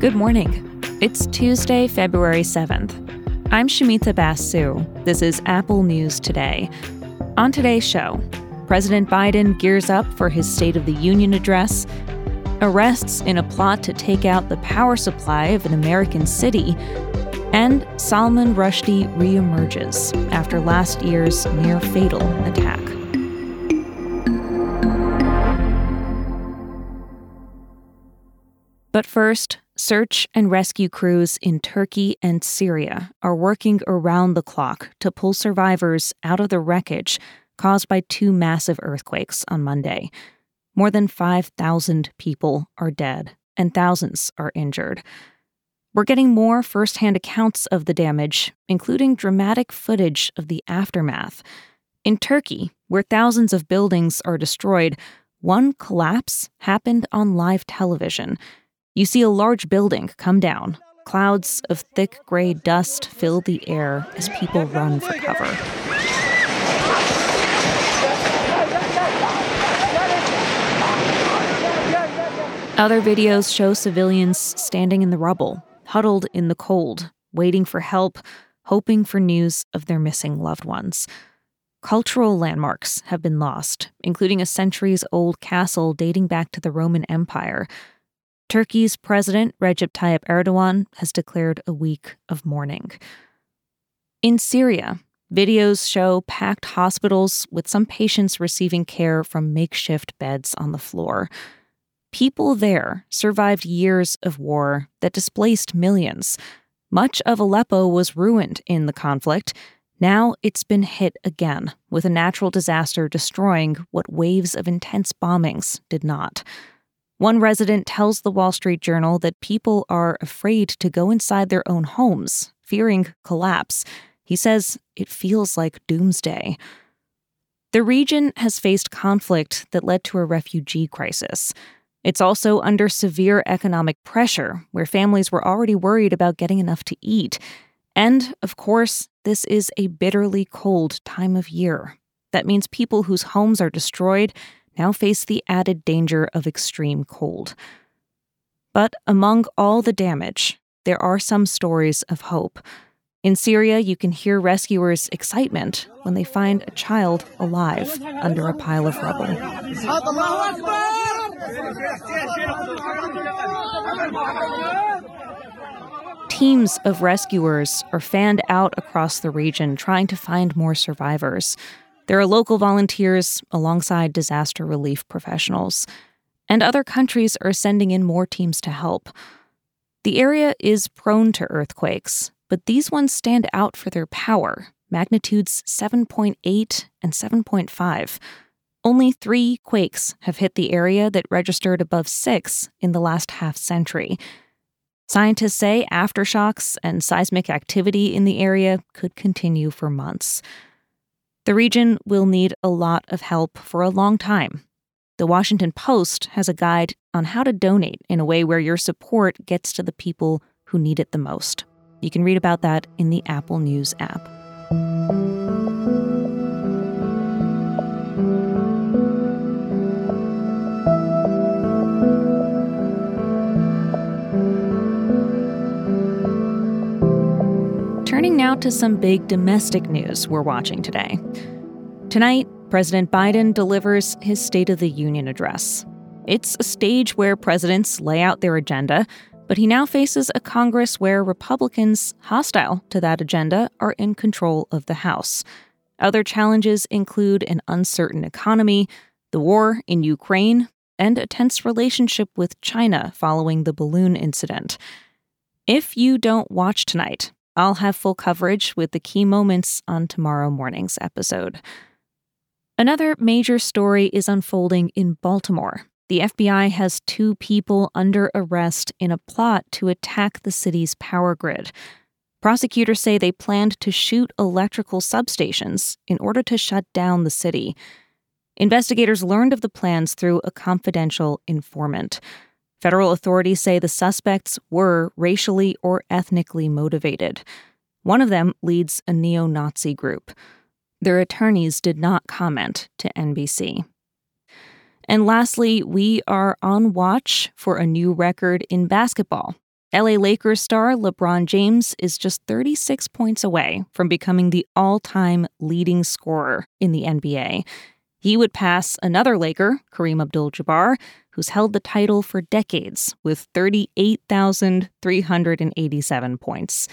Good morning. It's Tuesday, February 7th. I'm Shumita Basu. This is Apple News Today. On today's show, President Biden gears up for his State of the Union address, arrests in a plot to take out the power supply of an American city, and Salman Rushdie reemerges after last year's near fatal attack. But first, search and rescue crews in Turkey and Syria are working around the clock to pull survivors out of the wreckage caused by two massive earthquakes on Monday. More than 5,000 people are dead and thousands are injured. We're getting more firsthand accounts of the damage, including dramatic footage of the aftermath. In Turkey, where thousands of buildings are destroyed, one collapse happened on live television. You see a large building come down. Clouds of thick gray dust fill the air as people run for cover. Other videos show civilians standing in the rubble, huddled in the cold, waiting for help, hoping for news of their missing loved ones. Cultural landmarks have been lost, including a centuries old castle dating back to the Roman Empire. Turkey's President Recep Tayyip Erdogan has declared a week of mourning. In Syria, videos show packed hospitals with some patients receiving care from makeshift beds on the floor. People there survived years of war that displaced millions. Much of Aleppo was ruined in the conflict. Now it's been hit again, with a natural disaster destroying what waves of intense bombings did not. One resident tells the Wall Street Journal that people are afraid to go inside their own homes, fearing collapse. He says it feels like doomsday. The region has faced conflict that led to a refugee crisis. It's also under severe economic pressure, where families were already worried about getting enough to eat. And, of course, this is a bitterly cold time of year. That means people whose homes are destroyed now face the added danger of extreme cold. But among all the damage, there are some stories of hope. In Syria, you can hear rescuers' excitement when they find a child alive under a pile of rubble. Teams of rescuers are fanned out across the region trying to find more survivors. There are local volunteers alongside disaster relief professionals, and other countries are sending in more teams to help. The area is prone to earthquakes, but these ones stand out for their power magnitudes 7.8 and 7.5. Only three quakes have hit the area that registered above six in the last half century. Scientists say aftershocks and seismic activity in the area could continue for months. The region will need a lot of help for a long time. The Washington Post has a guide on how to donate in a way where your support gets to the people who need it the most. You can read about that in the Apple News app. Turning now to some big domestic news we're watching today. Tonight, President Biden delivers his State of the Union address. It's a stage where presidents lay out their agenda, but he now faces a Congress where Republicans hostile to that agenda are in control of the House. Other challenges include an uncertain economy, the war in Ukraine, and a tense relationship with China following the balloon incident. If you don't watch tonight, I'll have full coverage with the key moments on tomorrow morning's episode. Another major story is unfolding in Baltimore. The FBI has two people under arrest in a plot to attack the city's power grid. Prosecutors say they planned to shoot electrical substations in order to shut down the city. Investigators learned of the plans through a confidential informant. Federal authorities say the suspects were racially or ethnically motivated. One of them leads a neo Nazi group. Their attorneys did not comment to NBC. And lastly, we are on watch for a new record in basketball. LA Lakers star LeBron James is just 36 points away from becoming the all time leading scorer in the NBA. He would pass another Laker, Kareem Abdul Jabbar, who's held the title for decades with 38,387 points.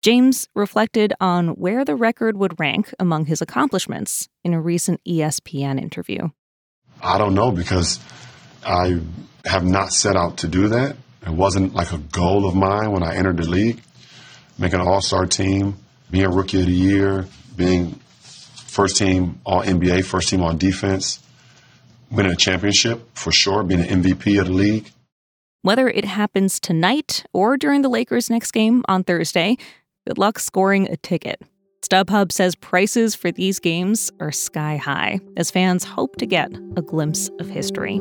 James reflected on where the record would rank among his accomplishments in a recent ESPN interview. I don't know because I have not set out to do that. It wasn't like a goal of mine when I entered the league. Making an all star team, being rookie of the year, being first team all NBA, first team on defense, winning a championship for sure, being an MVP of the league. Whether it happens tonight or during the Lakers' next game on Thursday, good luck scoring a ticket. StubHub says prices for these games are sky high as fans hope to get a glimpse of history.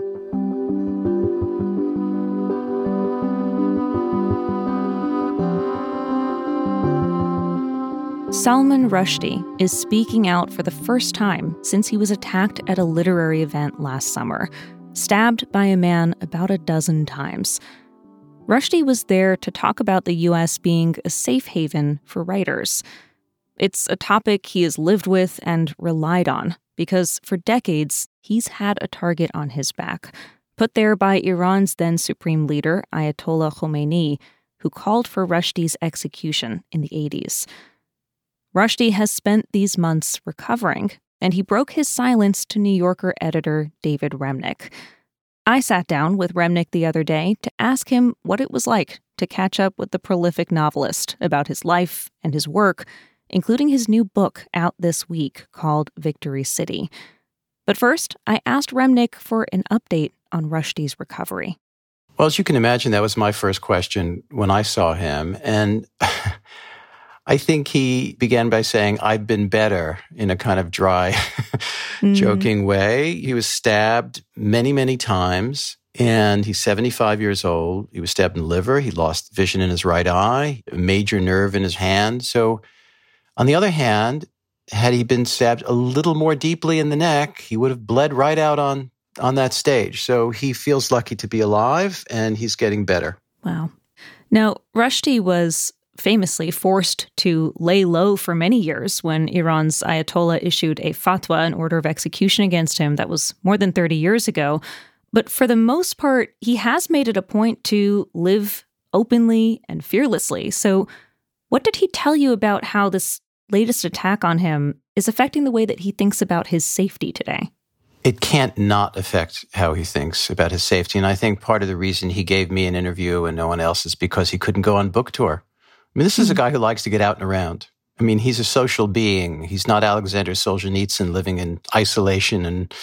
Salman Rushdie is speaking out for the first time since he was attacked at a literary event last summer, stabbed by a man about a dozen times. Rushdie was there to talk about the U.S. being a safe haven for writers. It's a topic he has lived with and relied on because for decades he's had a target on his back, put there by Iran's then supreme leader, Ayatollah Khomeini, who called for Rushdie's execution in the 80s. Rushdie has spent these months recovering, and he broke his silence to New Yorker editor David Remnick. I sat down with Remnick the other day to ask him what it was like to catch up with the prolific novelist about his life and his work, including his new book out this week called Victory City. But first, I asked Remnick for an update on Rushdie's recovery. Well, as you can imagine, that was my first question when I saw him. And I think he began by saying, I've been better in a kind of dry, mm. joking way. He was stabbed many, many times. And he's 75 years old. He was stabbed in the liver. He lost vision in his right eye, a major nerve in his hand. So, on the other hand, had he been stabbed a little more deeply in the neck, he would have bled right out on, on that stage. So, he feels lucky to be alive and he's getting better. Wow. Now, Rushdie was famously forced to lay low for many years when Iran's Ayatollah issued a fatwa, an order of execution against him that was more than 30 years ago. But for the most part, he has made it a point to live openly and fearlessly. So, what did he tell you about how this latest attack on him is affecting the way that he thinks about his safety today? It can't not affect how he thinks about his safety. And I think part of the reason he gave me an interview and no one else is because he couldn't go on book tour. I mean, this is a hmm. guy who likes to get out and around. I mean, he's a social being. He's not Alexander Solzhenitsyn living in isolation and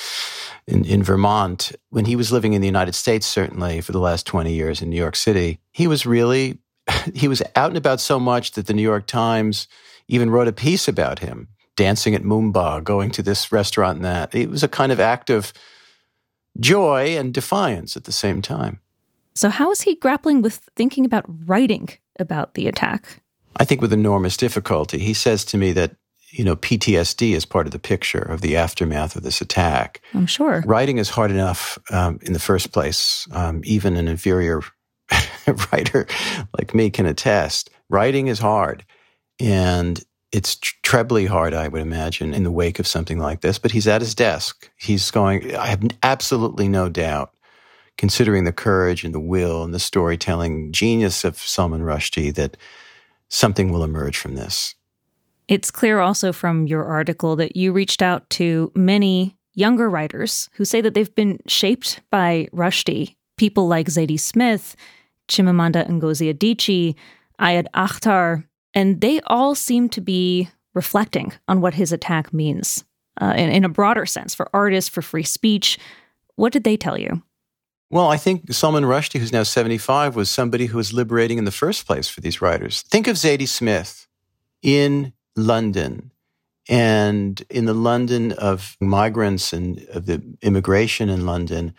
in, in, Vermont. When he was living in the United States, certainly for the last 20 years in New York City, he was really, he was out and about so much that the New York Times even wrote a piece about him, dancing at Moomba, going to this restaurant and that. It was a kind of act of joy and defiance at the same time. So, how is he grappling with thinking about writing about the attack? I think with enormous difficulty. He says to me that, you know, PTSD is part of the picture of the aftermath of this attack. I'm sure. Writing is hard enough um, in the first place. Um, even an inferior writer like me can attest. Writing is hard. And it's trebly hard, I would imagine, in the wake of something like this. But he's at his desk. He's going, I have absolutely no doubt considering the courage and the will and the storytelling genius of Salman Rushdie, that something will emerge from this. It's clear also from your article that you reached out to many younger writers who say that they've been shaped by Rushdie. People like Zadie Smith, Chimamanda Ngozi Adichie, Ayad Akhtar, and they all seem to be reflecting on what his attack means uh, in, in a broader sense for artists, for free speech. What did they tell you? Well, I think Salman Rushdie, who's now 75, was somebody who was liberating in the first place for these writers. Think of Zadie Smith in London and in the London of migrants and of the immigration in London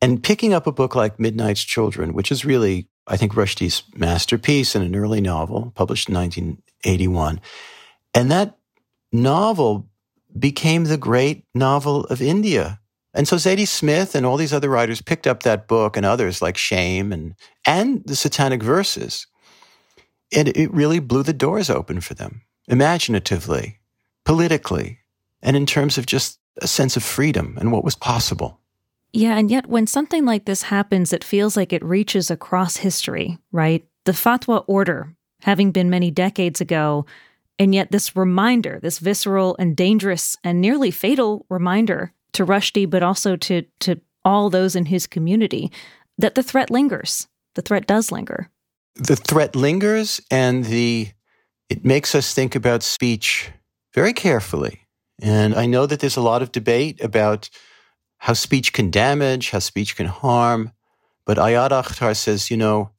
and picking up a book like Midnight's Children, which is really, I think, Rushdie's masterpiece and an early novel published in 1981. And that novel became the great novel of India And so Zadie Smith and all these other writers picked up that book and others like Shame and, and the Satanic Verses. And it really blew the doors open for them, imaginatively, politically, and in terms of just a sense of freedom and what was possible. Yeah, and yet when something like this happens, it feels like it reaches across history, right? The fatwa order, having been many decades ago, and yet this reminder, this visceral and dangerous and nearly fatal reminder to Rushdie, but also to, to all those in his community, that the threat lingers. The threat does linger. The threat lingers, and the it makes us think about speech very carefully. And I know that there's a lot of debate about how speech can damage, how speech can harm. But Ayad Akhtar says, you know,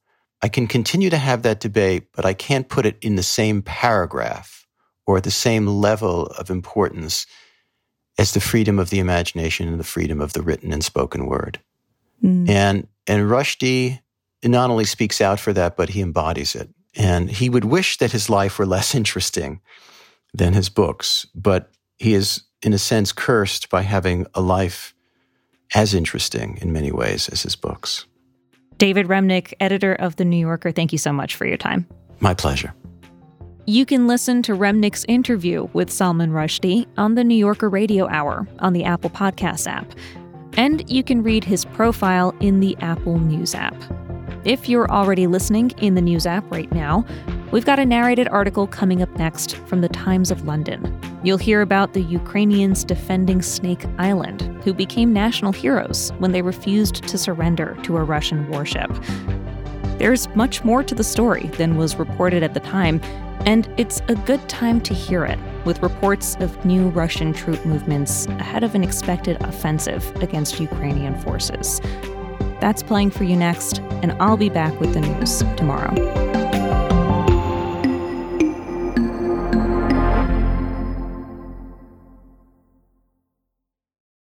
I can continue to have that debate, but I can't put it in the same paragraph or at the same level of importance as the freedom of the imagination and the freedom of the written and spoken word. Mm. And and Rushdie not only speaks out for that, but he embodies it. And he would wish that his life were less interesting than his books, but he is, in a sense, cursed by having a life as interesting in many ways as his books. David Remnick, editor of The New Yorker, thank you so much for your time. My pleasure. You can listen to Remnick's interview with Salman Rushdie on the New Yorker Radio Hour on the Apple Podcast app. And you can read his profile in the Apple News app. If you're already listening in the News app right now, we've got a narrated article coming up next from the Times of London. You'll hear about the Ukrainians defending Snake Island, who became national heroes when they refused to surrender to a Russian warship. There's much more to the story than was reported at the time, and it's a good time to hear it, with reports of new Russian troop movements ahead of an expected offensive against Ukrainian forces. That's playing for you next, and I'll be back with the news tomorrow.